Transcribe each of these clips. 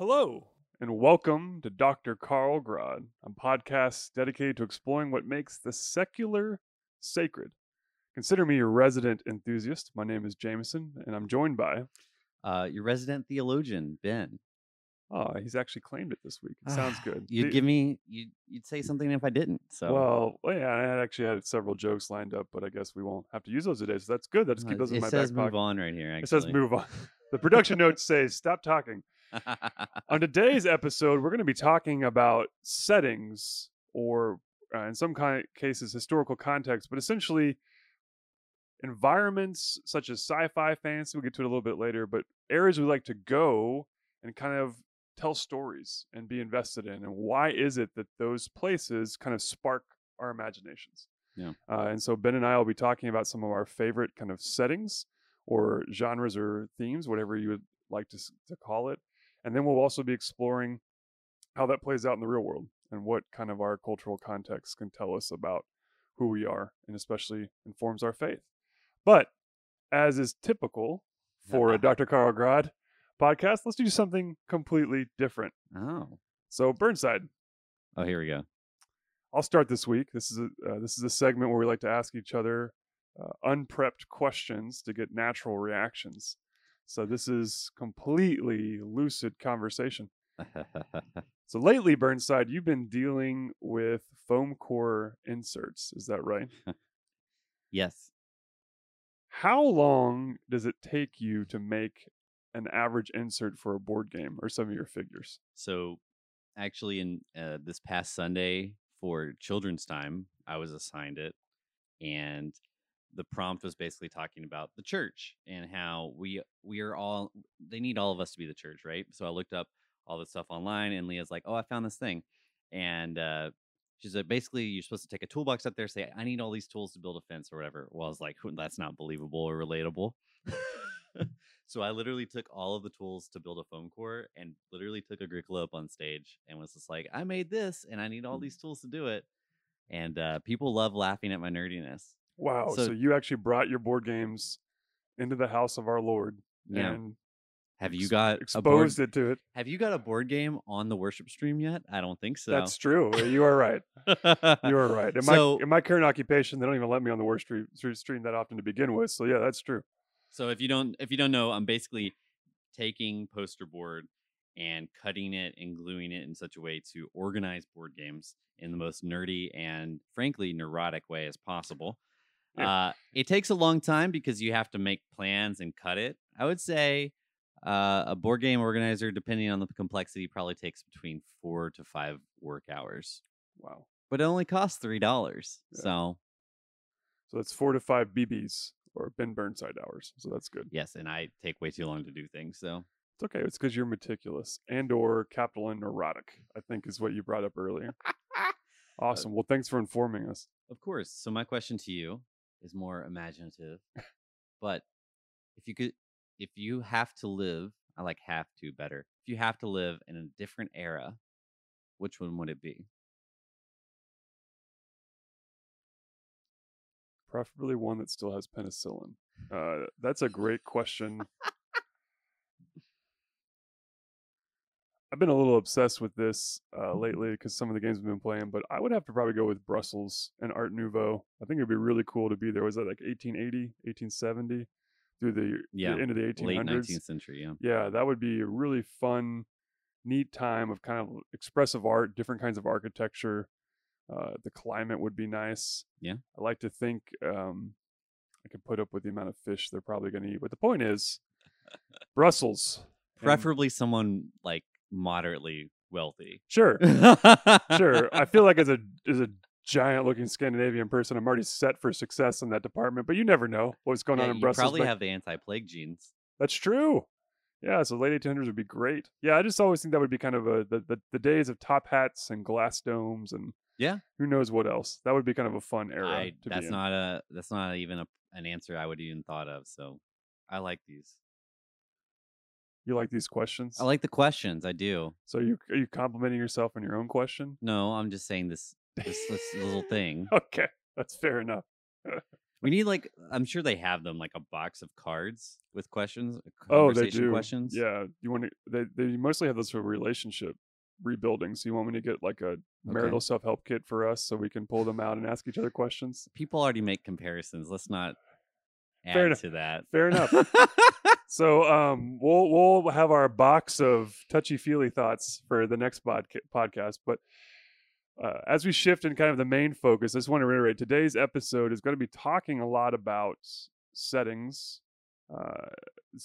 Hello, and welcome to Dr. Carl Grod, a podcast dedicated to exploring what makes the secular sacred. Consider me your resident enthusiast. My name is Jameson, and I'm joined by. Uh, your resident theologian, Ben. Oh, he's actually claimed it this week. It sounds good. You'd The- give me, you'd, you'd say something if I didn't. So, Well, well, yeah, I had actually had several jokes lined up, but I guess we won't have to use those today. So that's good. Let's Uh, keep those in it my says back move pocket. on right here. Actually. It says move on. The production notes say stop talking. On today's episode, we're going to be talking about settings, or uh, in some kind cases, historical context, but essentially environments such as sci-fi, fantasy. We'll get to it a little bit later, but areas we like to go and kind of tell stories and be invested in. And why is it that those places kind of spark our imaginations? Yeah. Uh, and so Ben and I will be talking about some of our favorite kind of settings or genres or themes, whatever you would like to, to call it. And then we'll also be exploring how that plays out in the real world and what kind of our cultural context can tell us about who we are and especially informs our faith. But as is typical for a Dr. Carl Grad podcast, let's do something completely different. oh, So Burnside, oh, here we go. I'll start this week. This is a uh, this is a segment where we like to ask each other uh, unprepped questions to get natural reactions. So this is completely lucid conversation. So lately, Burnside, you've been dealing with foam core inserts. Is that right? yes. How long does it take you to make an average insert for a board game or some of your figures? So, actually, in uh, this past Sunday for Children's Time, I was assigned it, and the prompt was basically talking about the church and how we we are all they need all of us to be the church, right? So I looked up all this stuff online, and Leah's like, "Oh, I found this thing," and uh, she said basically you're supposed to take a toolbox up there, say, "I need all these tools to build a fence" or whatever. Well, I was like, "Hmm, "That's not believable or relatable." so I literally took all of the tools to build a foam core and literally took Agricola up on stage and was just like, "I made this, and I need all these tools to do it." And uh, people love laughing at my nerdiness. Wow. So, So- you actually brought your board games into the house of our Lord Yeah. and Have you got a board? exposed it to it. Have you got a board game on the worship stream yet? I don't think so. That's true. Eh, you are right. You are right. In So- my in my current occupation, they don't even let me on the worship stream, stream that often to begin with. So yeah, that's true. So if you don't if you don't know, I'm basically taking poster board and cutting it and gluing it in such a way to organize board games in the most nerdy and frankly neurotic way as possible. Uh, it takes a long time because you have to make plans and cut it. I would say uh, a board game organizer, depending on the complexity, probably takes between four to five work hours. Wow. But it only costs three dollars. Yeah. So So that's four to five BBs or Ben Burnside hours. So that's good. yes, and I take way too long to do things. So It's okay. It's because you're meticulous and or capital and neurotic. I think is what you brought up earlier. Awesome. Well, thanks for informing us. Of course. So my question to you is more imaginative. but if you could if you have to live, I like have to better. If you have to live in a different era, which one would it be? Preferably one that still has penicillin. Uh, that's a great question. I've been a little obsessed with this uh, lately because some of the games I've been playing, but I would have to probably go with Brussels and Art Nouveau. I think it'd be really cool to be there. Was that like 1880, 1870 through the, Yeah, the end of the 1800s? Late 19th century, yeah. yeah, that would be a really fun, neat time of kind of expressive art, different kinds of architecture. Uh, the climate would be nice. Yeah. I like to think um, I could put up with the amount of fish they're probably going to eat. But the point is, Brussels. and- Preferably someone like moderately wealthy. Sure, sure. I feel like as a as a giant looking Scandinavian person, I'm already set for success in that department. But you never know what's going Yeah, on in you Brussels. probably back- have the anti-plague genes. That's true. Yeah, so late 1800s would be great. Yeah, I just always think that would be kind of a the, the, the days of top hats and glass domes and Yeah. who knows what else. That would be kind of a fun era. I, to that's be in. not a that's not even a, an answer I would even thought of. So I like these. You like these questions? I like the questions. I do. So you are you complimenting yourself on your own question? No, I'm just saying this this, this little thing. Okay, that's fair enough. We need like I'm sure they have them like a box of cards with questions. Oh, they do. Questions. Yeah, you want to? They they mostly have those for relationship rebuilding. So you want me to get like a marital self help kit for us so we can pull them out and ask each other questions? People already make comparisons. Let's not Fair enough. to that. Fair enough. So um, we'll we'll have our box of touchy feely thoughts for the next podca- podcast. But uh, as we shift in kind of the main focus, I just want to reiterate today's episode is going to be talking a lot about settings, uh,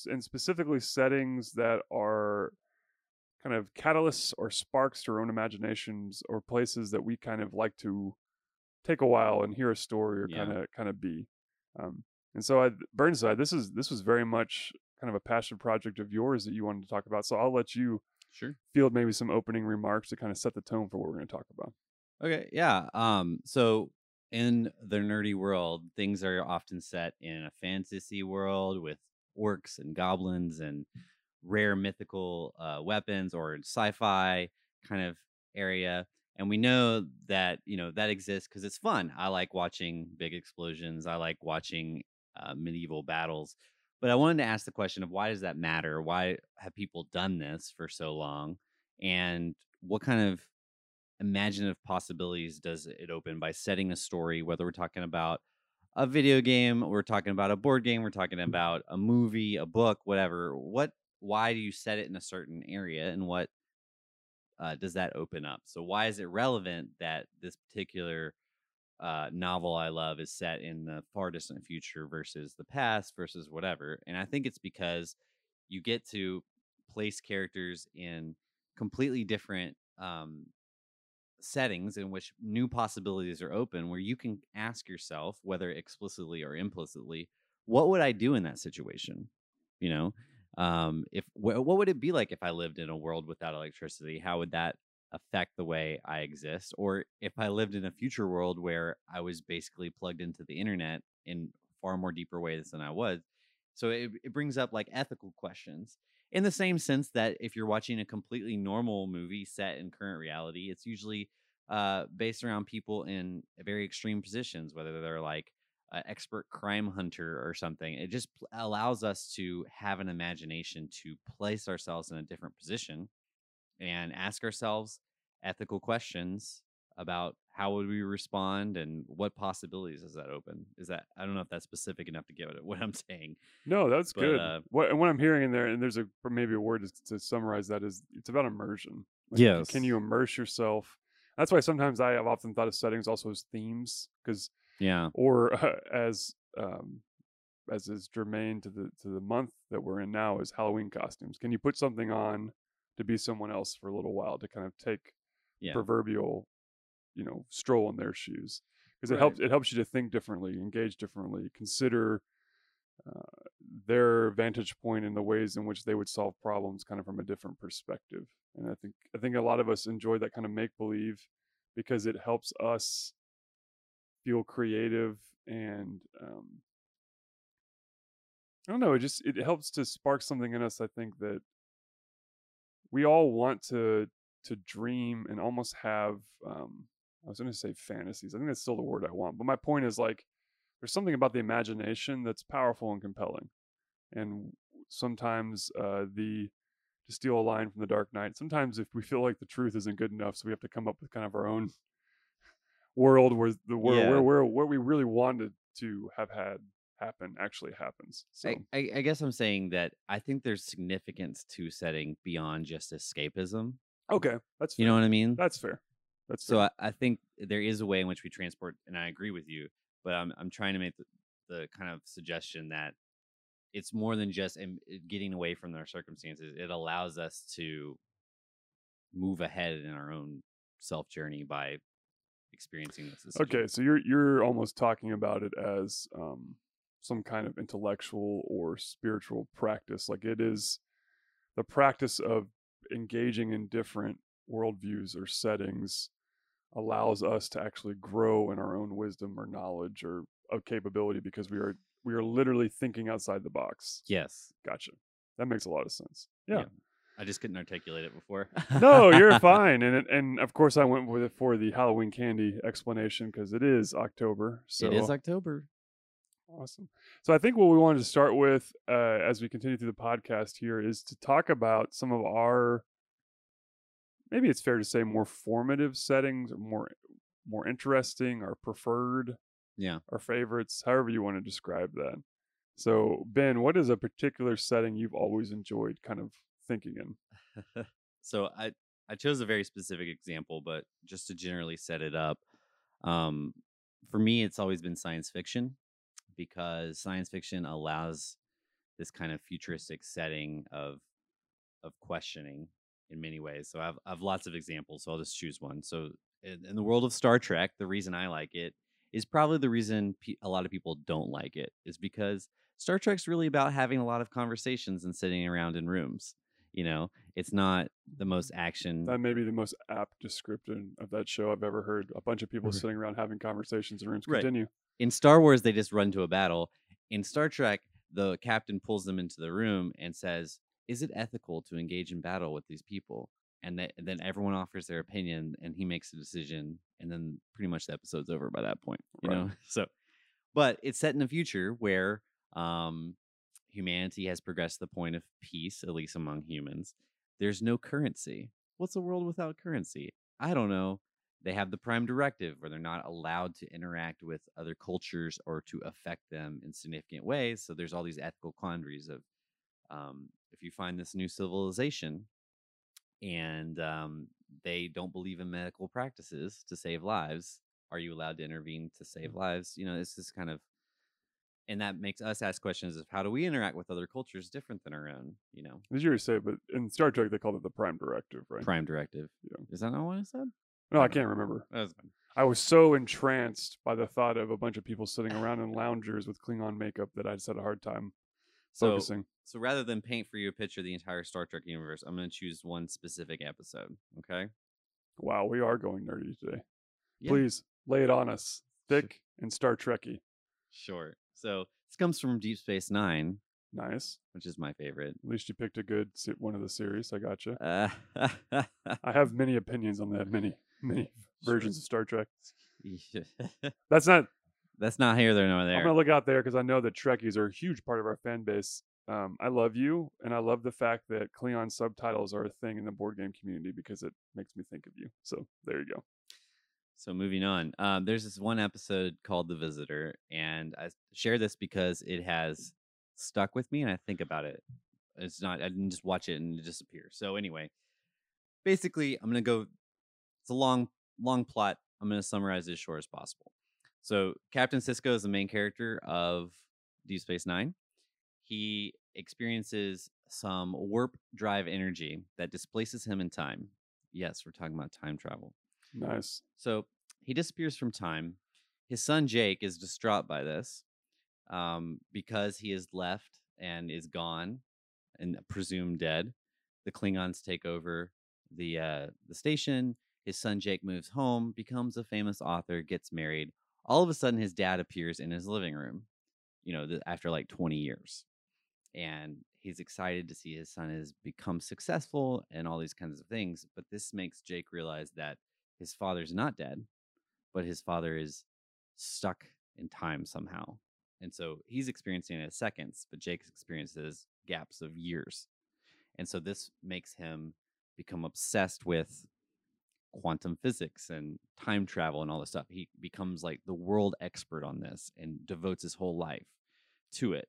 and specifically settings that are kind of catalysts or sparks to our own imaginations or places that we kind of like to take a while and hear a story or kind of kind of be. Um, and so, I, Burnside, this is this was very much kind of a passion project of yours that you wanted to talk about. So I'll let you Sure. field maybe some opening remarks to kind of set the tone for what we're going to talk about. Okay, yeah. Um, so in the nerdy world, things are often set in a fantasy world with orcs and goblins and rare mythical uh, weapons or sci-fi kind of area. And we know that you know that exists because it's fun. I like watching big explosions. I like watching uh, medieval battles. But I wanted to ask the question of why does that matter? Why have people done this for so long? And what kind of imaginative possibilities does it open by setting a story, whether we're talking about a video game, we're talking about a board game, we're talking about a movie, a book, whatever. What why do you set it in a certain area and what uh, does that open up? So why is it relevant that this particular uh, novel I love is set in the far distant future versus the past versus whatever? And I think it's because you get to place characters in completely different um, settings in which new possibilities are open where you can ask yourself whether explicitly or implicitly what would i do in that situation you know um if wh- what would it be like if i lived in a world without electricity how would that affect the way i exist or if i lived in a future world where i was basically plugged into the internet in far more deeper ways than i was so it, it brings up like ethical questions in the same sense that if you're watching a completely normal movie set in current reality, it's usually uh, based around people in very extreme positions, whether they're like an expert crime hunter or something. It just pl- allows us to have an imagination to place ourselves in a different position and ask ourselves ethical questions about how would we respond and what possibilities does that open is that i don't know if that's specific enough to get at what i'm saying No, that's But, good. uh, what and what I'm hearing in there, and there's a maybe a word to, to summarize that is it's about immersion. Yes. Can you immerse yourself? That's why sometimes I have often thought of settings also as themes, because yeah or uh, as um, as is germane to the to the month that we're in now is Halloween costumes. Can you put something on to be someone else for a little while to kind of take yeah proverbial, you know, stroll in their shoes? Because it Right. helps it helps you to think differently, engage differently, consider uh, their vantage point and the ways in which they would solve problems kind of from a different perspective. And I think I think a lot of us enjoy that kind of make believe because it helps us feel creative and um, I don't know. It just it helps to spark something in us. I think that we all want to to dream and almost have. Um, I was going to say fantasies. I think that's still the word I want. But my point is like, there's something about the imagination that's powerful and compelling, and sometimes uh, the to steal a line from the Dark Knight. Sometimes if we feel like the truth isn't good enough, so we have to come up with kind of our own world where the where Yeah. where, where what we really wanted to have had happen actually happens. So I, I guess I'm saying that I think there's significance to setting beyond just escapism. Okay, that's fair. You know what I mean? that's fair. That's So. I, I think there is a way in which we transport, and I agree with you. But I'm I'm trying to make the, the kind of suggestion that it's more than just getting away from their circumstances. It allows us to move ahead in our own self journey by experiencing this. Okay, so you're you're almost talking about it as um, some kind of intellectual or spiritual practice. Like it is the practice of engaging in different worldviews or settings allows us to actually grow in our own wisdom or knowledge or of capability because we are we are literally thinking outside the box. Yes. Gotcha. That makes a lot of sense. Yeah. Yeah. I just couldn't articulate it before. no, you're fine. And it, and of course I went with it for the Halloween candy explanation because it is October. So it is October. Awesome. So I think what we wanted to start with uh, as we continue through the podcast here is to talk about some of our, maybe it's fair to say, more formative settings, or more more interesting, our preferred, Yeah. our favorites, however you want to describe that. So Ben, what is a particular setting you've always enjoyed kind of thinking in? so I I chose a very specific example, but just to generally set it up, um, for me, it's always been science fiction because science fiction allows this kind of futuristic setting of of questioning in many ways. So I've I've lots of examples. So I'll just choose one. So in, in the world of Star Trek, the reason I like it is probably the reason pe- a lot of people don't like it is because Star Trek's really about having a lot of conversations and sitting around in rooms. You know, it's not the most action. That may be the most apt description of that show I've ever heard. A bunch of people sitting around having conversations in rooms. Right. In Star Wars, they just run to a battle. In Star Trek, the captain pulls them into the room and says, "Is it ethical to engage in battle with these people?" And, that, and then everyone offers their opinion, and he makes a decision, and then pretty much the episode's over by that point. You Right. know, so but it's set in a future where um, humanity has progressed to the point of peace, at least among humans. There's no currency. What's a world without currency? I don't know. They have the prime directive where they're not allowed to interact with other cultures or to affect them in significant ways. So there's all these ethical quandaries of um, if you find this new civilization and um, they don't believe in medical practices to save lives, are you allowed to intervene to save lives? You know, this is kind of, and that makes us ask questions of how do we interact with other cultures different than our own? You know, As you say, but in Star Trek they called it the Prime Directive, right? prime directive. Yeah. Is that not what I said? No, I can't remember. Fine. I was so entranced by the thought of a bunch of people sitting around in loungers with Klingon makeup that I just had a hard time So, focusing. so rather than paint for you a picture of the entire Star Trek universe, I'm going to choose one specific episode. Okay. Wow, we are going nerdy today. Yeah. Please lay it on us, thick and Star Trekky. Sure. So this comes from Deep Space Nine, Nice. which is my favorite. At least you picked a good one of the series. I got you. Uh, I have many opinions on that. Many, many versions of Star Trek. That's not. That's not here, there, nor there. I'm gonna look out there because I know that Trekkies are a huge part of our fan base. Um, I love you, and I love the fact that Klingon subtitles are a thing in the board game community because it makes me think of you. So there you go. So moving on, um, there's this one episode called "The Visitor," and I share this because it has stuck with me, and I think about it. It's not I didn't just watch it and it disappear. So anyway, basically, I'm gonna go. It's a long, long plot. I'm gonna summarize it as short as possible. So Captain Sisko is the main character of Deep Space Nine. He experiences some warp drive energy that displaces him in time. Yes, we're talking about time travel. Nice. So he disappears from time. His son Jake is distraught by this um, because he is left and is gone and presumed dead. The Klingons take over the uh, the station. His son Jake moves home, becomes a famous author, gets married. All of a sudden, his dad appears in his living room. You know, after like twenty years, and he's excited to see his son has become successful and all these kinds of things. But this makes Jake realize that his father's not dead, but his father is stuck in time somehow. And so he's experiencing it as seconds, but Jake experiences gaps of years. And so this makes him become obsessed with quantum physics and time travel and all this stuff. He becomes like the world expert on this and devotes his whole life to it.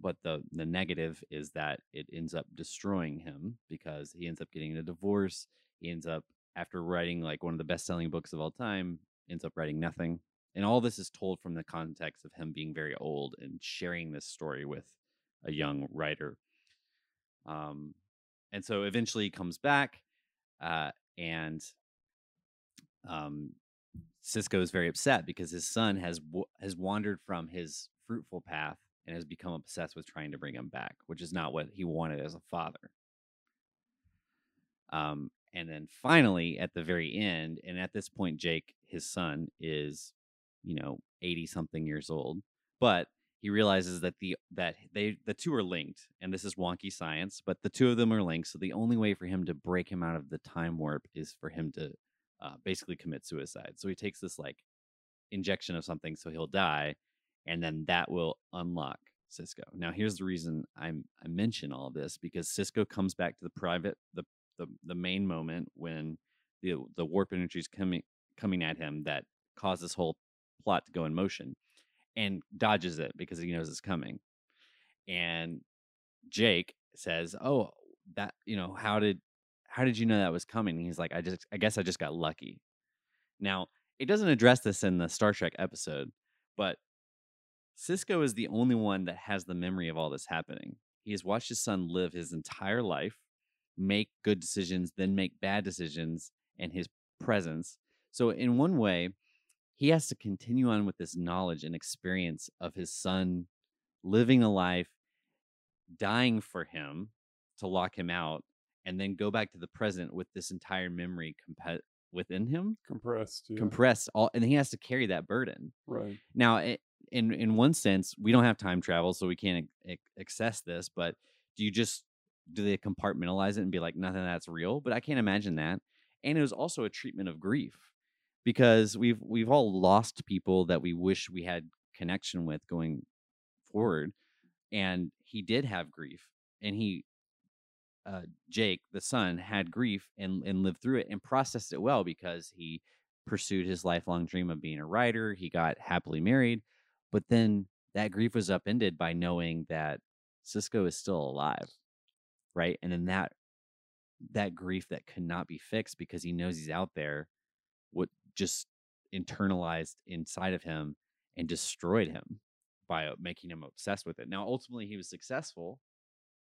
But the the negative is that it ends up destroying him because he ends up getting a divorce. He ends up after writing like one of the best selling books of all time, ends up writing nothing. And all this is told from the context of him being very old and sharing this story with a young writer. Um, and so eventually he comes back, uh, and um, Sisko is very upset because his son has has wandered from his fruitful path and has become obsessed with trying to bring him back, which is not what he wanted as a father. Um, and then finally, at the very end, and at this point, Jake, his son, is, you know, eighty something years old, but he realizes that the that they the two are linked, and this is wonky science, but the two of them are linked. So the only way for him to break him out of the time warp is for him to uh, basically commit suicide. So he takes this like injection of something, so he'll die, and then that will unlock Sisko. Now, here's the reason I'm I mention all this because Sisko comes back to the private the the, the main moment when the the warp energy is coming coming at him that caused this whole plot to go in motion and dodges it because he knows it's coming. And Jake says, "Oh, that you know, how did how did you know that was coming?" And he's like, "I just I guess I just got lucky." Now, it doesn't address this in the Star Trek episode, but Sisko is the only one that has the memory of all this happening. He has watched his son live his entire life, make good decisions, then make bad decisions and his presence. So, in one way, he has to continue on with this knowledge and experience of his son living a life, dying for him to lock him out, and then go back to the present with this entire memory comp- within him, Compressed. Yeah. compressed all, and he has to carry that burden. right. Now, i- in in one sense, we don't have time travel, so we can't ac- access this. But do you just do they compartmentalize it and be like nothing that's real? But I can't imagine that. And it was also a treatment of grief because we've we've all lost people that we wish we had connection with going forward, and he did have grief, and he. Uh, Jake, the son, had grief and, and lived through it and processed it well because he pursued his lifelong dream of being a writer. He got happily married, but then that grief was upended by knowing that Sisko is still alive, right? And then that that grief that could not be fixed because he knows he's out there, what just internalized inside of him and destroyed him by uh, making him obsessed with it. Now, ultimately, he was successful.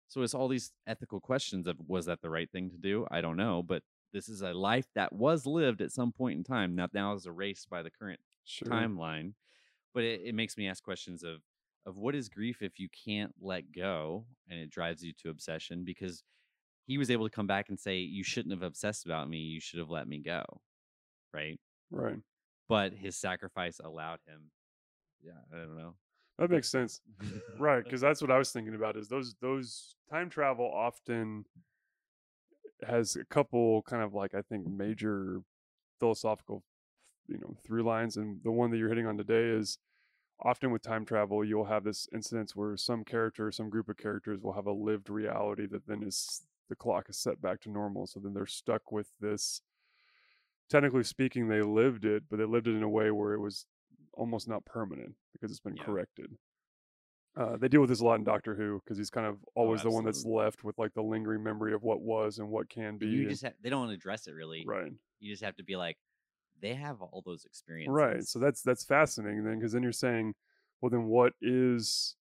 So it's all these ethical questions of was that the right thing to do? I don't know, but this is a life that was lived at some point in time. Now, now is erased by the current Sure. timeline but it, it makes me ask questions of of what is grief if you can't let go and it drives you to obsession because he was able to come back and say you shouldn't have obsessed about me you should have let me go right Right. but his sacrifice allowed him yeah i don't know That makes sense. right because that's what i was thinking about is those those time travel often has a couple kind of like i think major philosophical you know through lines and the one that you're hitting on today is often with time travel you'll have this instance where some character some group of characters will have a lived reality that then is the clock is set back to normal so then they're stuck with this technically speaking they lived it but they lived it in a way where it was almost not permanent because it's been Yeah. corrected uh, they deal with this a lot in Doctor Who because he's kind of always the one that's left with like the lingering memory of what was and what can be. you and- just they don't address it really right, you just have to be like they have all those experiences right. So that's that's fascinating then because then you're saying, well, then what is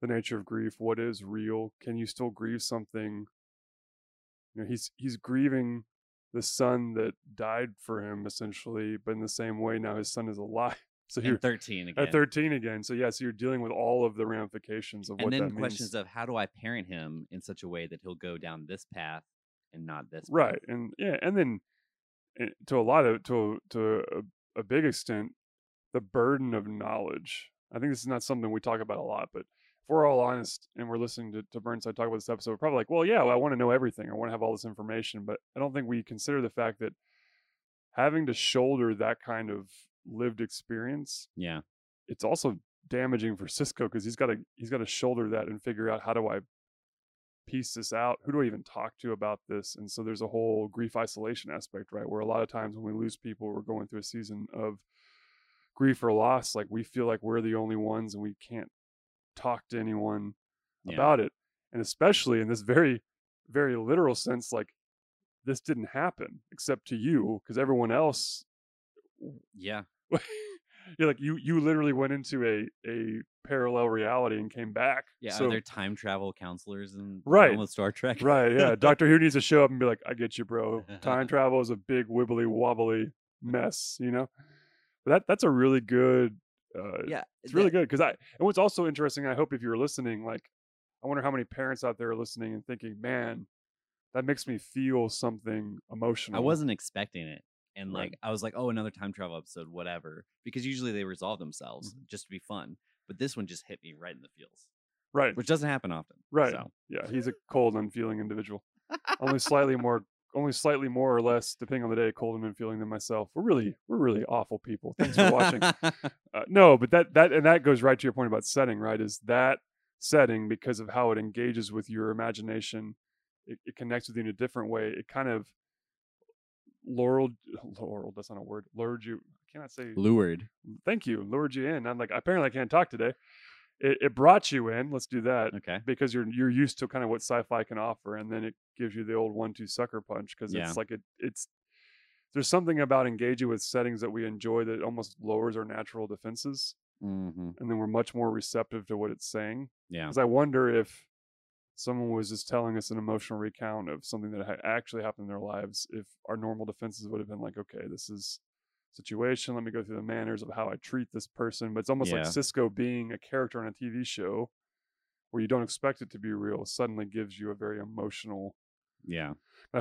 the nature of grief? What is real? Can you still grieve something? You know, he's he's grieving the son that died for him essentially, but in the same way now his son is alive. So and you're 13 again at 13 again. So yeah, so you're dealing with all of the ramifications of what. and then questions of how do i parent him in such a way that he'll go down this path and not this path? right and yeah and then eh, to a lot of to to a, a big extent the burden of knowledge i think this is not something we talk about a lot but if we're all honest and we're listening to, to burnside talk about this episode we're probably like well yeah well, i want to know everything i want to have all this information but i don't think we consider the fact that having to shoulder that kind of lived experience yeah. it's also damaging for sisko because he's got to he's got to shoulder that and figure out how do i piece this out? Who do i even talk to about this? And so there's a whole grief isolation aspect right where a lot of times when we lose people we're going through a season of grief or loss like we feel like we're the only ones and we can't talk to anyone Yeah. about it. And especially in this very very literal sense like this didn't happen except to you because everyone else yeah you're like you you literally went into a a parallel reality and came back. Yeah, so are there time travel counselors and Right. with Star Trek? right yeah. Doctor who needs to show up and be like i get you bro. Time travel is a big wibbly wobbly mess you know? But that that's a really good uh yeah, it's really that- good because i and what's also interesting i hope if you're listening like i wonder how many parents out there are listening and thinking man that makes me feel something emotional. I wasn't expecting it, and Right. like I was like, oh, another time travel episode, whatever, because usually they resolve themselves Mm-hmm. just to be fun. But this one just hit me right in the feels, right which doesn't happen often. right So yeah he's a cold unfeeling individual only slightly more only slightly more or less, depending on the day, cold and unfeeling than myself. We're really, we're really awful people. Thanks for watching. uh, no, but that that and that goes right to your point about setting. Right, is that setting because of how it engages with your imagination. It, it connects with you in a different way. It kind of lured, lured. That's not a word. Lured you. I cannot say Lured. Thank you. Lured you in. I'm like apparently I can't talk today. It, it brought you in. Let's do that Okay. because you're you're used to kind of what sci-fi can offer, and then it gives you the old one-two sucker punch because Yeah. it's like it it's there's something about engaging with settings that we enjoy that almost lowers our natural defenses, hmm and then we're much more receptive to what it's saying. Yeah. Because I wonder if someone was just telling us an emotional recount of something that had actually happened in their lives, if our normal defenses would have been like, okay, this is situation. Let me go through the manners of how I treat this person. But it's almost like Sisko being a character on a TV show where you don't expect it to be real suddenly gives you a very emotional Yeah.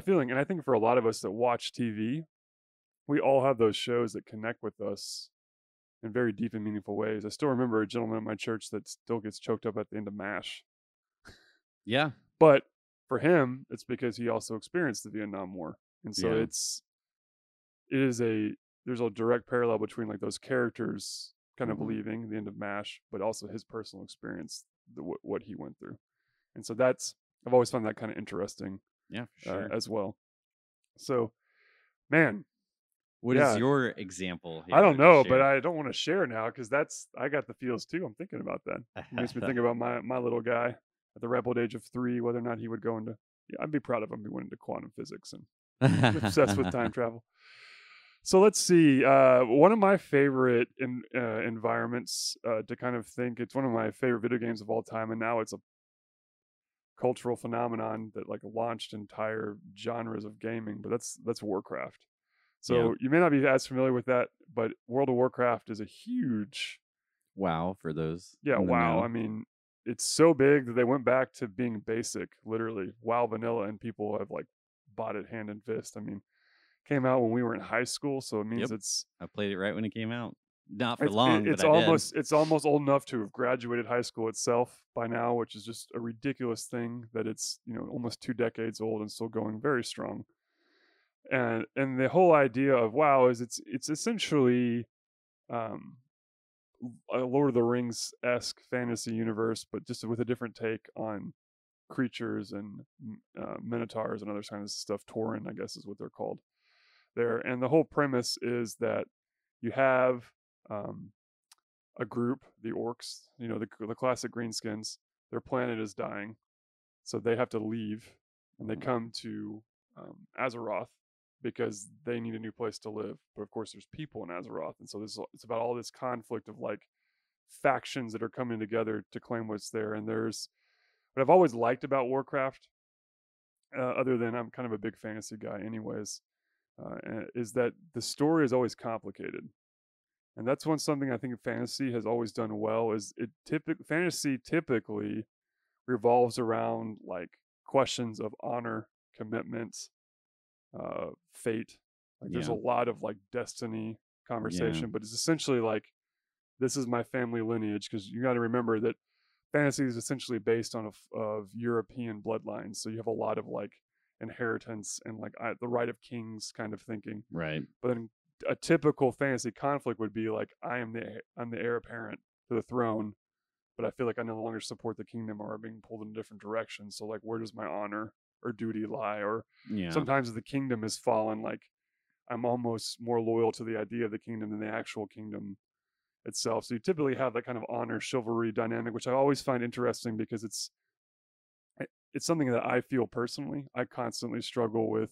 feeling. And I think for a lot of us that watch TV, we all have those shows that connect with us in very deep and meaningful ways. I still remember a gentleman at my church that still gets choked up at the end of MASH. Yeah. But for him, it's because he also experienced the Vietnam War. And so Yeah. it's it is a there's a direct parallel between like those characters kind of Mhm. leaving the end of MASH, but also his personal experience, the, what, what he went through. And so that's I've always found that kind of interesting Yeah. For uh, as well. So, man, What is yeah. your example? I don't know, but? I don't want to share now because that's I got the feels too. I'm thinking about that. It makes me think about my my little guy at the rebel age of three, whether or not he would go into. Yeah, I'd be proud of him. He went into quantum physics and obsessed with time travel. So let's see. Uh, one of my favorite in, uh, environments uh, to kind of think. It's one of my favorite video games of all time, and now it's a cultural phenomenon that like launched entire genres of gaming. But that's that's Warcraft. So you may not be as familiar with that, but World of Warcraft is a huge wow for those. yeah, wow. know. I mean, it's so big that they went back to being basic, literally. WoW vanilla, and people have like bought it hand and fist. I mean, came out when we were in high school, so it means Yep. it's I played it right when it came out. Not for it's, it- long, it's but I did. almost it's almost old enough to have graduated high school itself by now, which is just a ridiculous thing that it's you know almost two decades old and still going very strong. And and the whole idea of WoW is it's it's essentially um, Lord of the Rings esque fantasy universe, but just with a different take on creatures and uh, minotaurs and other kinds of stuff. Tauren, I guess, is what they're called there. And the whole premise is that you have um, a group, the orcs, you know, the, the classic greenskins. Their planet is dying, so they have to leave, and they Mhm. come to um, Azeroth because they need a new place to live. But of course, there's people in Azeroth, and so this it's about all this conflict of like factions that are coming together to claim what's there. And there's what I've always liked about Warcraft, uh, other than I'm kind of a big fantasy guy, anyways, uh, uh, is that the story is always complicated. And that's one something I think fantasy has always done well. Is it typic fantasy typically revolves around like questions of honor, commitment, uh, fate. Like there's a lot of like destiny conversation, but it's essentially like this is my family lineage because you got to remember that fantasy is essentially based on a of European bloodlines. So you have a lot of like inheritance and like I, the right of kings kind of thinking. right. But then a typical fantasy conflict would be like I am the heir- I'm the heir apparent to the throne, but I feel like I no longer support the kingdom or are being pulled in a different direction. So like where does my honor or duty lie? Or Yeah. sometimes the kingdom has fallen like i'm almost more loyal to the idea of the kingdom than the actual kingdom itself so you typically have that kind of honor chivalry dynamic which i always find interesting because it's eh, it's something that i feel personally i constantly struggle with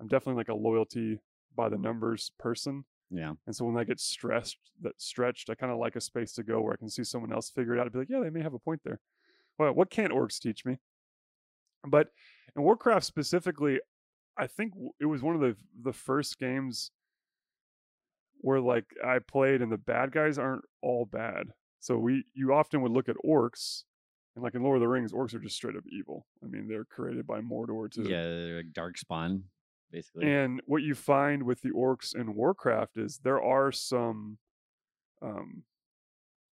i'm definitely like a loyalty by the numbers person yeah. and so when I get stressed, that stretched, I kind of like a space to go where I can see someone else figure it out and be like, yeah, they may have a point there. Well, what can't orcs teach me? But in Warcraft specifically, I think it was one of the the first games where like I played and the bad guys aren't all bad. So we you often would look at orcs and like in Lord of the Rings, orcs are just straight up evil. I mean, they're created by Mordor to Yeah. They're like dark spawn, basically. and what you find with the orcs in Warcraft is there are some um,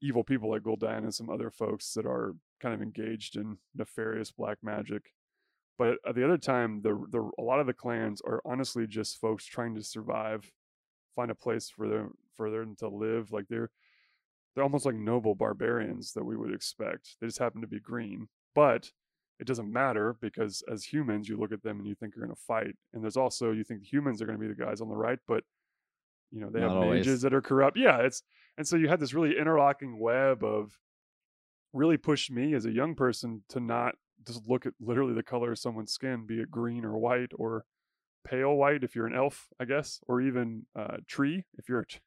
evil people like Gul'dan and some other folks that are kind of engaged in nefarious black magic. But at the other time, the the a lot of the clans are honestly just folks trying to survive, find a place for them for them to live. Like they're they're almost like noble barbarians that we would expect. They just happen to be green, but it doesn't matter because as humans, you look at them and you think you're going to fight. And there's also you think humans are going to be the guys on the right, but you know they Not have always. mages that are corrupt. Yeah, it's and so you had this really interlocking web of really pushed me as a young person to not just look at literally the color of someone's skin, be it green or white or pale white if you're an elf, I guess, or even uh, tree if you're a t-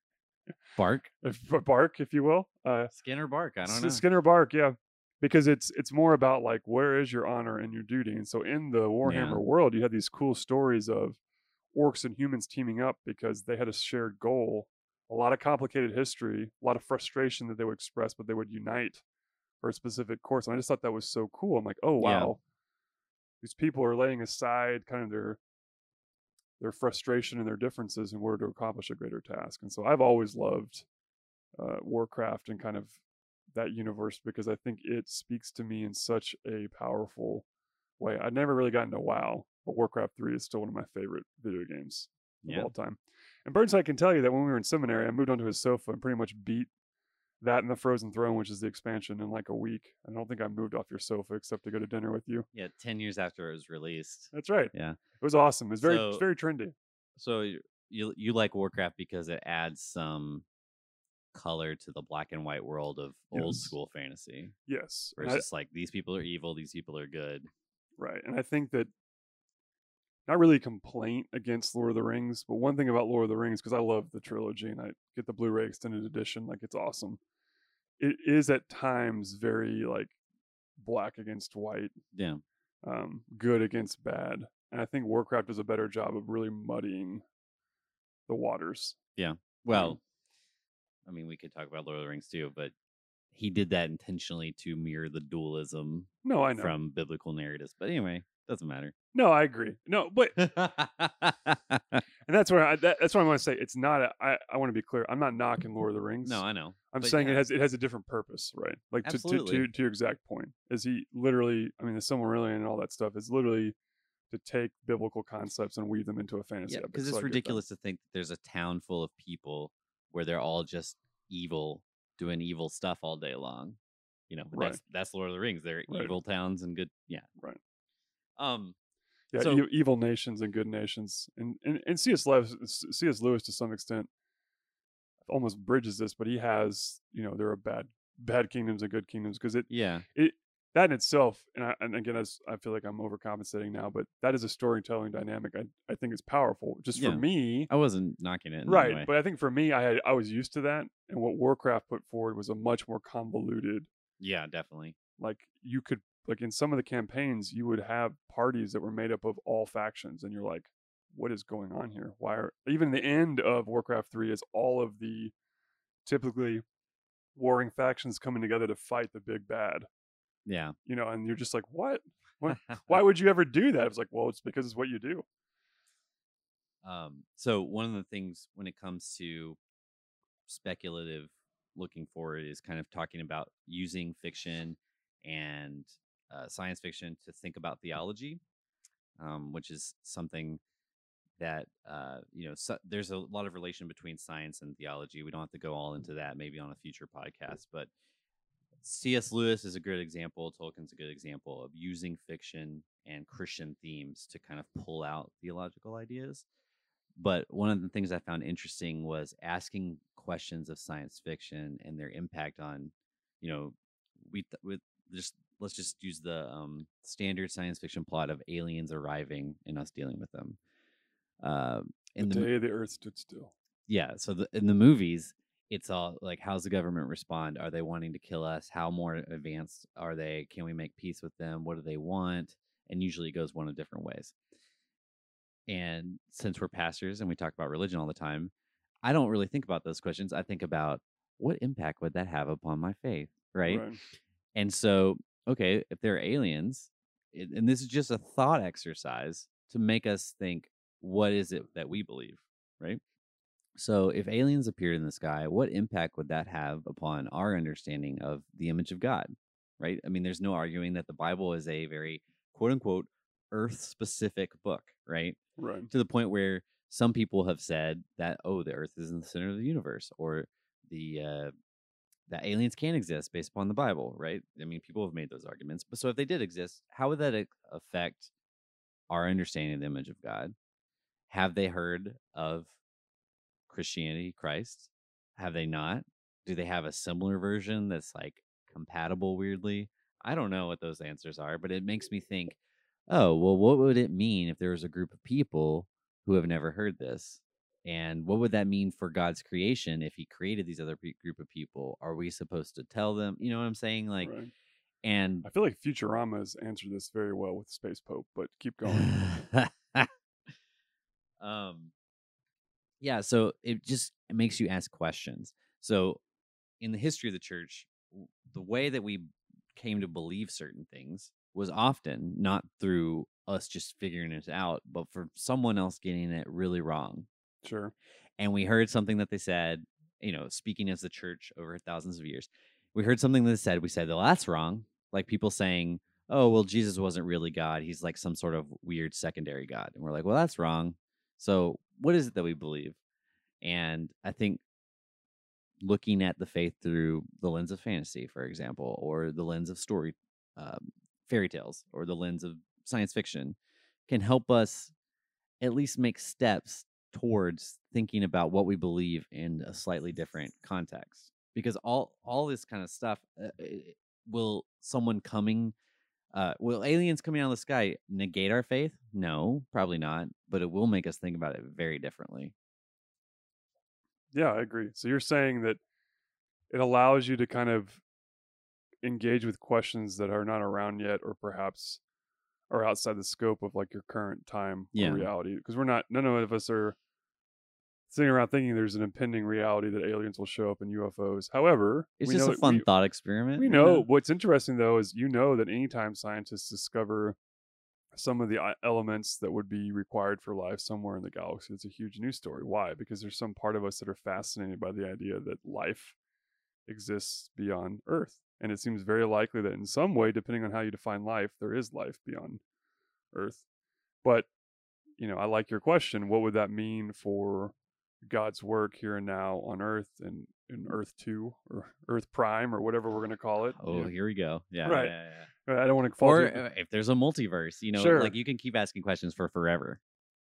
Bark, if, bark, if you will. Uh, skin or bark? I don't know. Skin or bark, yeah. Because it's it's more about like where is your honor and your duty. And so in the Warhammer Yeah. world, you had these cool stories of orcs and humans teaming up because they had a shared goal, a lot of complicated history, a lot of frustration that they would express, but they would unite for a specific course. And I just thought that was so cool. I'm like, oh Yeah. wow. These people are laying aside kind of their their frustration and their differences in order to accomplish a greater task. And so I've always loved uh, Warcraft and kind of that universe because I think it speaks to me in such a powerful way. I'd never really gotten to WoW, but Warcraft 3 is still one of my favorite video games Yeah. of all time. And Burnside can tell you that when we were in seminary, I moved onto his sofa and pretty much beat that and the Frozen Throne, which is the expansion, in like a week. I don't think I moved off your sofa except to go to dinner with you. Yeah, ten years after it was released. That's right. Yeah. It was awesome. It was very, it's very trendy. So you you, like Warcraft because it adds some color to the black and white world of old Yes. school fantasy. Yes. Where And it's I- just like these people are evil, these people are good. Right. And I think that not really a complaint against Lord of the Rings, but one thing about Lord of the Rings, because I love the trilogy and I get the Blu-ray extended edition, like it's awesome. It is at times very like black against white, Yeah. um, good against bad. And I think Warcraft does a better job of really muddying the waters. Yeah. Well, I mean, we could talk about Lord of the Rings too, but he did that intentionally to mirror the dualism No, I know. from biblical narratives. But anyway, doesn't matter. No, I agree. No, but and that's where I, that, that's what I want to say. It's not. A, I I want to be clear. I'm not knocking Lord of the Rings. no, I know. I'm But saying yeah. it has it has a different purpose, right? Like to, to to to your exact point. Is he literally? I mean, the Silmarillion and all that stuff is literally to take biblical concepts and weave them into a fantasy Yeah, because it's that. ridiculous to think that there's a town full of people where they're all just evil, doing evil stuff all day long. You know, Right. that's that's Lord of the Rings. They're Right. evil towns and good. Yeah, Right. Um, Yeah, so- e- evil nations and good nations, and and, and C.S. Lewis, C.S. Lewis to some extent almost bridges this, but he has you know there are bad bad kingdoms and good kingdoms because it yeah, it that in itself, and, I, and again, as I feel like I'm overcompensating now, but that is a storytelling dynamic. I I think it's powerful. Just Yeah. for me, I wasn't knocking it. In right? But I think for me, I had I was used to that, and what Warcraft put forward was a much more convoluted. yeah, definitely. Like you could like in some of the campaigns, you would have parties that were made up of all factions, and you're like, what is going on here? Why are even the end of Warcraft three is all of the typically warring factions coming together to fight the big bad Yeah. you know, and you're just like, what? What? Why would you ever do that? It's like, well, it's because it's what you do. Um, so one of the things when it comes to speculative looking forward is kind of talking about using fiction and uh, science fiction to think about theology, um, which is something that uh, you know so, there's a lot of relation between science and theology. We don't have to go all into that maybe on a future podcast, but C.S. Lewis is a good example. Tolkien's a good example of using fiction and Christian themes to kind of pull out theological ideas. But one of the things I found interesting was asking questions of science fiction and their impact on, you know, we th- with just let's just use the um, standard science fiction plot of aliens arriving and us dealing with them. Uh, in the the, mo- day the earth stood still. yeah so the, in the movies it's all like how's the government respond? Are they wanting to kill us? How more advanced are they? Can we make peace with them? What do they want? And usually it goes one of different ways. And since we're pastors and we talk about religion all the time i don't really think about those questions. I think about what impact would that have upon my faith right, and so okay if they're aliens it, and this is just a thought exercise to make us think what is it that we believe right so if aliens appeared in the sky what impact would that have upon our understanding of the image of god right i mean there's no arguing that the bible is a very quote unquote Earth specific book, right? Right. To the point where some people have said that oh, the Earth is in the center of the universe, or the uh, that aliens can exist based upon the Bible, right? I mean, people have made those arguments. But so if they did exist, how would that affect our understanding of the image of God? Have they heard of Christianity, Christ? Have they not? Do they have a similar version that's like compatible weirdly? I don't know what those answers are, but it makes me think, oh, well, what would it mean if there was a group of people who have never heard this? And what would that mean for God's creation if he created these other pe- group of people? Are we supposed to tell them? You know what I'm saying? Like, right. and I feel like Futurama has answered this very well with Space Pope, but keep going. um yeah so it just it makes you ask questions so in the history of the church the way that we came to believe certain things was often not through us just figuring it out but for someone else getting it really wrong sure. and we heard something that they said, you know, speaking as the church over thousands of years, we heard something that they said, we said, well, that's wrong. Like people saying, oh, well, Jesus wasn't really God. He's like some sort of weird secondary God. And we're like, well, that's wrong. So what is it that we believe? And I think looking at the faith through the lens of fantasy, for example, or the lens of story, um, fairy tales, or the lens of science fiction can help us at least make steps towards thinking about what we believe in a slightly different context because all all this kind of stuff uh, uh, will someone coming uh will aliens coming out of the sky negate our faith no probably not but it will make us think about it very differently Yeah, I agree. So you're saying that it allows you to kind of engage with questions that are not around yet, or perhaps are outside the scope of like your current time Yeah. or reality. Because we're not, none of us are sitting around thinking there's an impending reality that aliens will show up in UFOs. However, it's just a fun we, thought experiment we know what's interesting though is you know that anytime scientists discover some of the uh, elements that would be required for life somewhere in the galaxy it's a huge news story why because there's some part of us that are fascinated by the idea that life exists beyond earth and it seems very likely that in some way depending on how you define life there is life beyond earth but you know i like your question what would that mean for god's work here and now on earth and in earth 2 or earth prime or whatever we're going to call it oh Yeah. here we go yeah Right. yeah, yeah. i don't want to fall or too- uh, if there's a multiverse you know Sure. like you can keep asking questions for forever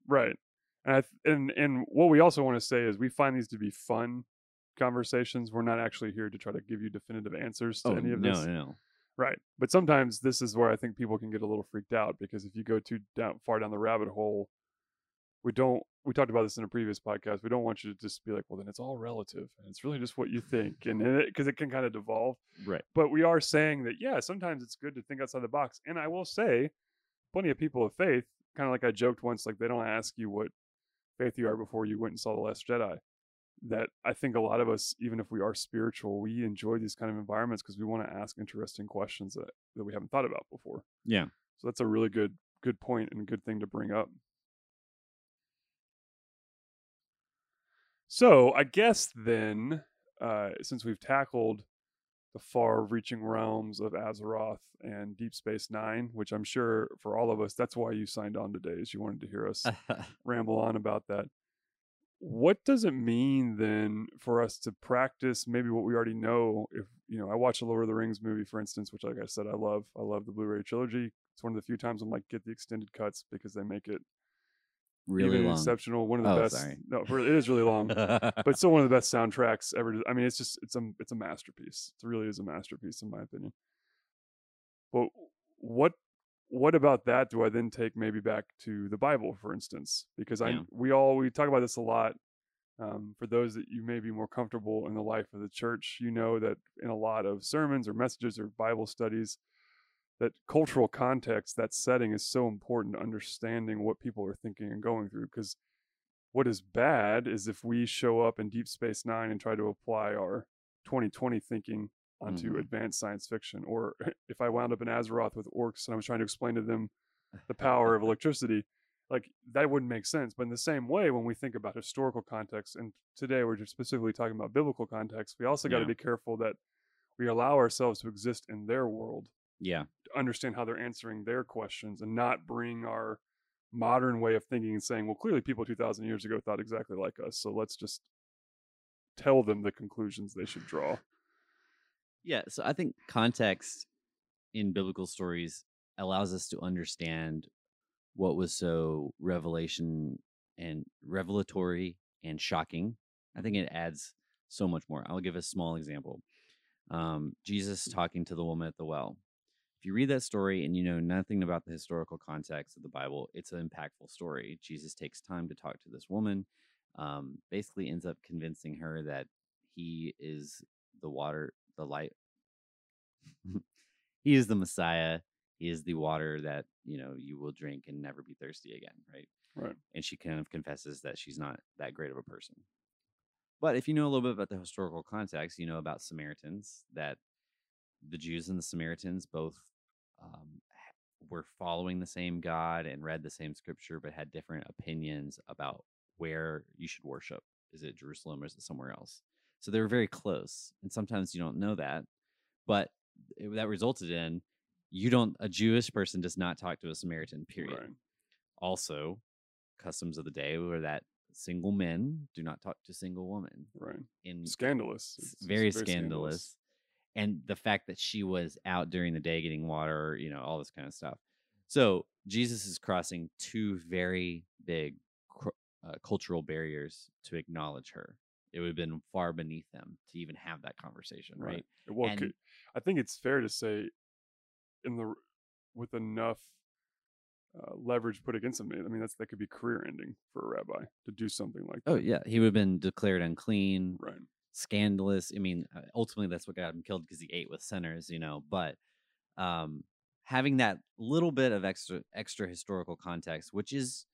Right. And I th- and and what we also want to say is we find these to be fun conversations. We're not actually here to try to give you definitive answers to oh any of this. no this. no Right. But sometimes this is where I think people can get a little freaked out because if you go too down far down the rabbit hole, we don't we talked about this in a previous podcast. We don't want you to just be like, well, then it's all relative and it's really just what you think, and because it, can kind of devolve. right But we are saying that yeah, sometimes it's good to think outside the box. And I will say, plenty of people of faith, kind of like I joked once, like they don't ask you what faith you are before you went and saw the Last Jedi. That I think a lot of us, even if we are spiritual, we enjoy these kind of environments because we want to ask interesting questions that, that we haven't thought about before. yeah So that's a really good good point and good thing to bring up. So I guess then, uh, since we've tackled the far-reaching realms of Azeroth and Deep Space Nine, which I'm sure for all of us, that's why you signed on today, is you wanted to hear us ramble on about that. What does it mean then for us to practice maybe what we already know? If you know, I watch the Lord of the Rings movie, for instance, which, like I said, I love. I love the Blu-ray trilogy. It's one of the few times I'm like, get the extended cuts because they make it really even long exceptional. One of the Oh, best. sorry. No, it is really long, but still one of the best soundtracks ever. I mean, it's just it's a it's a masterpiece. It really is a masterpiece in my opinion. But what what about that do I then take maybe back to the Bible, for instance? Because I Yeah. we all we talk about this a lot. Um, for those that you may be more comfortable in the life of the church, you know that in a lot of sermons or messages or Bible studies, that cultural context, that setting is so important to understanding what people are thinking and going through. Because what is bad is if we show up in Deep Space Nine and try to apply our 2020 thinking onto Mhm. advanced science fiction, or if I wound up in Azeroth with orcs and I was trying to explain to them the power of electricity, like that wouldn't make sense. But in the same way, when we think about historical context, and today we're just specifically talking about biblical context, we also got to Yeah. be careful that we allow ourselves to exist in their world yeah To understand how they're answering their questions and not bring our modern way of thinking and saying, well, clearly people 2,000 years ago thought exactly like us. So let's just tell them the conclusions they should draw. Yeah, so I think context in biblical stories allows us to understand what was so revelation and revelatory and shocking. I think it adds so much more. I'll give a small example. Um, Jesus talking to the woman at the well. If you read that story and you know nothing about the historical context of the Bible, it's an impactful story. Jesus takes time to talk to this woman, um, basically ends up convincing her that he is the water, the light. he is the Messiah. He is the water that you know you will drink and never be thirsty again, right? Right. And she kind of confesses that she's not that great of a person. But if you know a little bit about the historical context, you know about Samaritans that the Jews and the Samaritans both um, were following the same God and read the same scripture, but had different opinions about where you should worship. Is it Jerusalem or is it somewhere else? So they were very close. And sometimes you don't know that, but it, that resulted in you don't, a Jewish person does not talk to a Samaritan, period. Right. Also, customs of the day were that single men do not talk to single women Right. in Scandalous. It's- it's very, scandalous. And the fact that she was out during the day getting water, you know, all this kind of stuff. So Jesus is crossing two very big cr- uh, cultural barriers to acknowledge her. It would have been far beneath them to even have that conversation, right? Well, And- I think it's fair to say, in the with enough uh, leverage put against him, I mean that's that could be career ending for a rabbi to do something like that. Oh yeah, he would have been declared unclean, Right. scandalous. I mean, uh, ultimately that's what got him killed because he ate with sinners, you know. But um, having that little bit of extra extra historical context, which is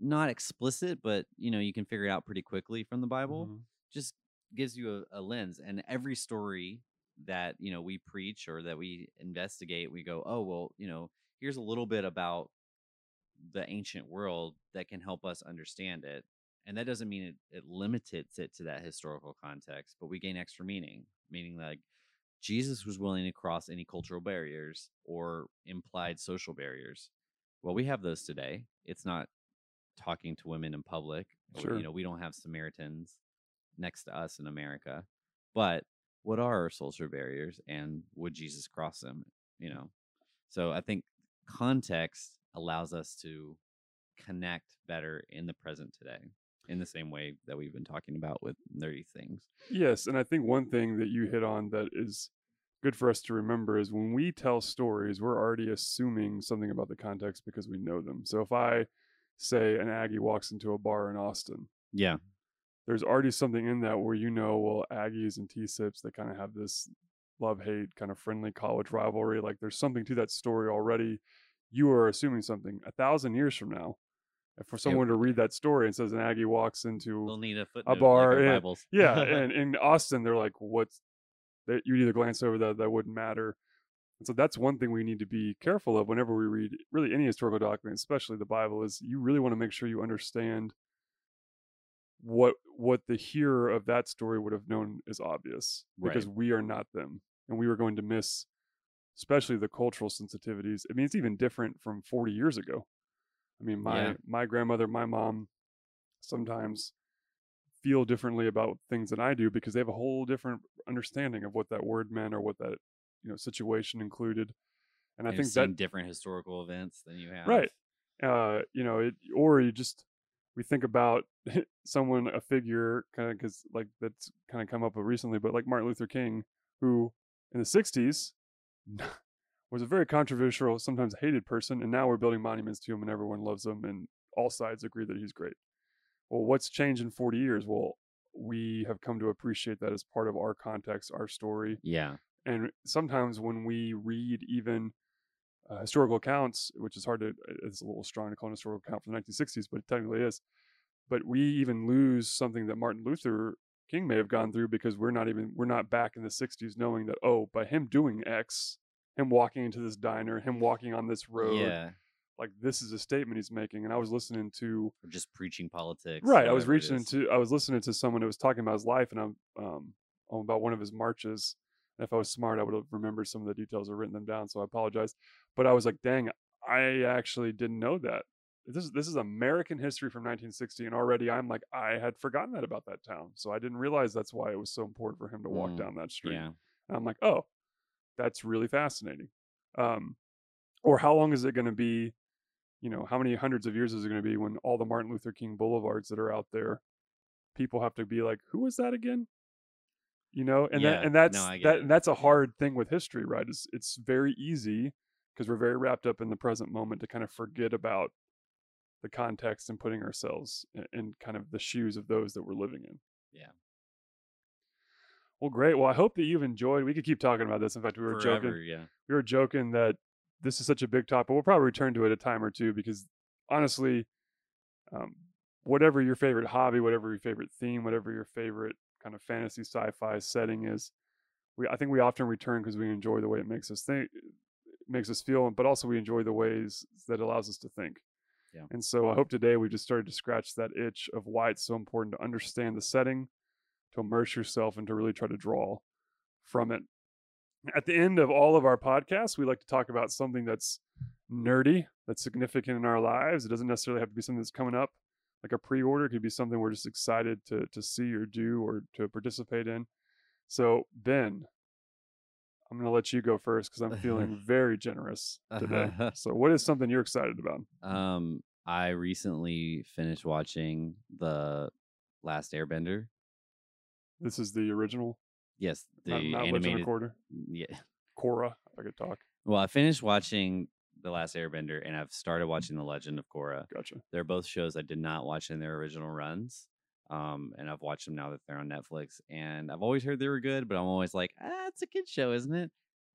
not explicit, but you know you can figure it out pretty quickly from the Bible, Mhm. just gives you a, a lens. And every story that you know we preach or that we investigate, we go, oh well, you know, here's a little bit about the ancient world that can help us understand it. And that doesn't mean it, it limits it to that historical context, but we gain extra meaning, meaning like Jesus was willing to cross any cultural barriers or implied social barriers. Well, we have those today. It's not talking to women in public. Sure. You know, we don't have Samaritans next to us in America. But what are our social barriers and would Jesus cross them? You know? So I think context allows us to connect better in the present today in the same way that we've been talking about with nerdy things. Yes, and I think one thing that you hit on that is good for us to remember is when we tell stories, we're already assuming something about the context because we know them. So if I say an Aggie walks into a bar in Austin, Yeah. there's already something in that where you know, well, Aggies and T-Sips, they kind of have this love-hate kind of friendly college rivalry. Like there's something to that story already. You are assuming something. A thousand years from now, for someone to read that story and says an Aggie walks into We'll need a footnote bar, like yeah, Bibles. yeah, and in Austin, they're like, "What's?" That you'd either glance over that that wouldn't matter, and so that's one thing we need to be careful of whenever we read really any historical document, especially the Bible. Is you really want to make sure you understand what what the hearer of that story would have known is obvious because we are not them, and we were going to miss, especially the cultural sensitivities. I mean, it's even different from forty years ago. I mean, my Yeah. my grandmother, my mom, sometimes feel differently about things than I do because they have a whole different understanding of what that word meant or what that you know situation included. And I You've think that different historical events than you have. right, uh, you know, it or you just we think about someone a figure kind of because like that's kind of come up recently, but like Martin Luther King, who in the '60s was a very controversial, sometimes hated person, and now we're building monuments to him and everyone loves him and all sides agree that he's great. Well, what's changed in 40 years? Well, we have come to appreciate that as part of our context, our story. Yeah. And sometimes when we read even uh, historical accounts, which is hard to, it's a little strong to call an historical account from the 1960s, but it technically is. But we even lose something that Martin Luther King may have gone through because we're not even, we're not back in the 60s knowing that, oh, by him doing X, him walking into this diner, him walking on this road, Yeah. like this is a statement he's making. And I was listening to, Or just preaching politics. right i was reaching to i was listening to someone who was talking about his life and i'm um about one of his marches And if I was smart, I would have remembered some of the details or written them down. So I apologize. But I was like, dang, I actually didn't know that. This is this is American history from 1960, and already I'm like, I had forgotten that about that town. So I didn't realize that's why it was so important for him to walk Mm, down that street. Yeah. And I'm like, oh, that's really fascinating. Um, or how long is it going to be? You know, how many hundreds of years is it going to be when all the Martin Luther King boulevards that are out there, people have to be like, who was that again? You know, and Yeah, that and that's get that and that's a hard thing with history, right? It's it's very easy because we're very wrapped up in the present moment to kind of forget about the context and putting ourselves in, in kind of the shoes of those that we're living in. Yeah. Well, great. Well, I hope that you've enjoyed. We could keep talking about this. In fact, we were Forever, joking. yeah. We were joking that this is such a big topic. We'll probably return to it a time or two because honestly, um, whatever your favorite hobby, whatever your favorite theme, whatever your favorite kind of fantasy sci-fi setting is, we I think we often return because we enjoy the way it makes us think, makes us feel, but also we enjoy the ways that it allows us to think. Yeah. And so I hope today we just started to scratch that itch of why it's so important to understand the setting, to immerse yourself, and to really try to draw from it. At the end of all of our podcasts, we like to talk about something that's nerdy, that's significant in our lives. It doesn't necessarily have to be something that's coming up, like a pre-order. Could be something we're just excited to to see or do or to participate in. So Ben, I'm gonna let you go first because I'm feeling very generous today. so what is something you're excited about? Um, I recently finished watching the Last Airbender. This is the original, Yes, the not, not animated. Yeah. Korra, if I could talk. Well, I finished watching the Last Airbender, and I've started watching the Legend of Korra. Gotcha. They're both shows I did not watch in their original runs. Um, and I've watched them now that they're on Netflix. And I've always heard they were good, but I'm always like, ah, it's a kid show, isn't it?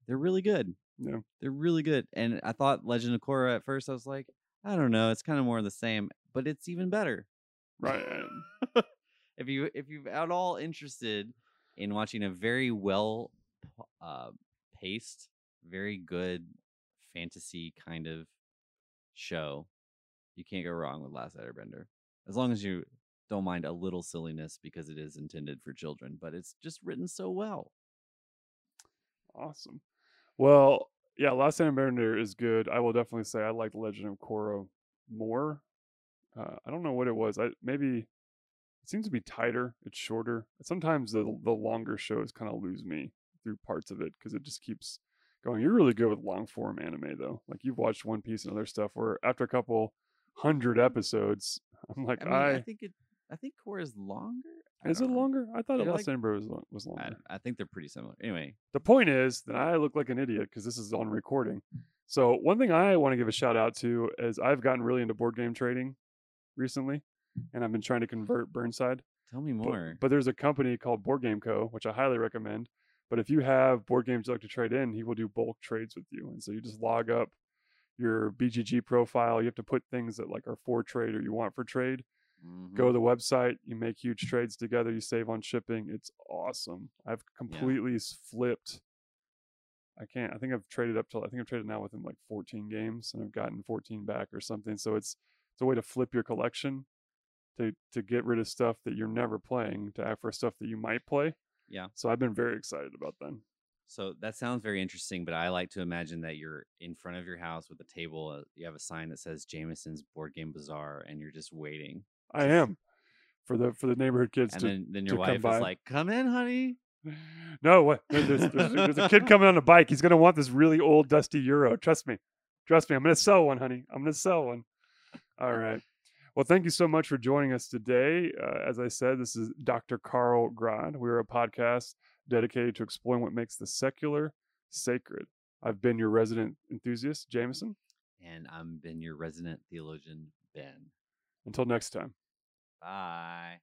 They're really good. Yeah. They're really good. And I thought Legend of Korra at first, I was like, I don't know, it's kind of more of the same, but it's even better. Right. if you if you're at all interested in watching a very well uh, paced, very good fantasy kind of show, you can't go wrong with Last Airbender. As long as you don't mind a little silliness because it is intended for children, but it's just written so well. Awesome. Well, yeah, Last Airbender is good. I will definitely say I like Legend of Korra more. Uh, I don't know what it was. I maybe it seems to be tighter. It's shorter. Sometimes the the longer shows kind of lose me through parts of it because it just keeps going. You're really good with long form anime though. Like you've watched One Piece and other stuff where after a couple hundred episodes, I'm like, I mean, I, I, think it. I think Korra is longer. I is it know. longer? I thought Last like- Airbender was was longer. I, I think they're pretty similar. Anyway, The point is that I look like an idiot because this is on recording. So one thing I want to give a shout out to is I've gotten really into board game trading recently, and I've been trying to convert Burnside. tell me But- more. But, there's a company called Board Game Co, which I highly recommend. But if you have board games you like to trade in, he will do bulk trades with you. And so you just log up your BGG profile. You have to put things that like are for trade or you want for trade. Mhm. Go to the website. You make huge trades together. You save on shipping. It's awesome. I've completely s- flipped. I can't. I think I've traded up till I think I've traded now within like 14 games, and I've gotten 14 back or something. So it's it's a way to flip your collection, to to get rid of stuff that you're never playing, to add for stuff that you might play. Yeah. So I've been very excited about them. So that sounds very interesting, but I like to imagine that you're in front of your house with a table. Uh, you have a sign that says Jameson's Board Game Bazaar, and you're just waiting. I am for the for the neighborhood kids And to. then, then your come wife by. is like, "Come in, honey." No, what? There's, there's, there's a kid coming on a bike. He's gonna want this really old, dusty Euro. Trust me. Trust me. I'm gonna sell one, honey. I'm gonna sell one. All right. Well, thank you so much for joining us today. Uh, as I said, this is Dr. Carl Grod. We're a podcast dedicated to exploring what makes the secular sacred. I've been your resident enthusiast, Jameson. And I've been your resident theologian, Ben. Until next time. Bye.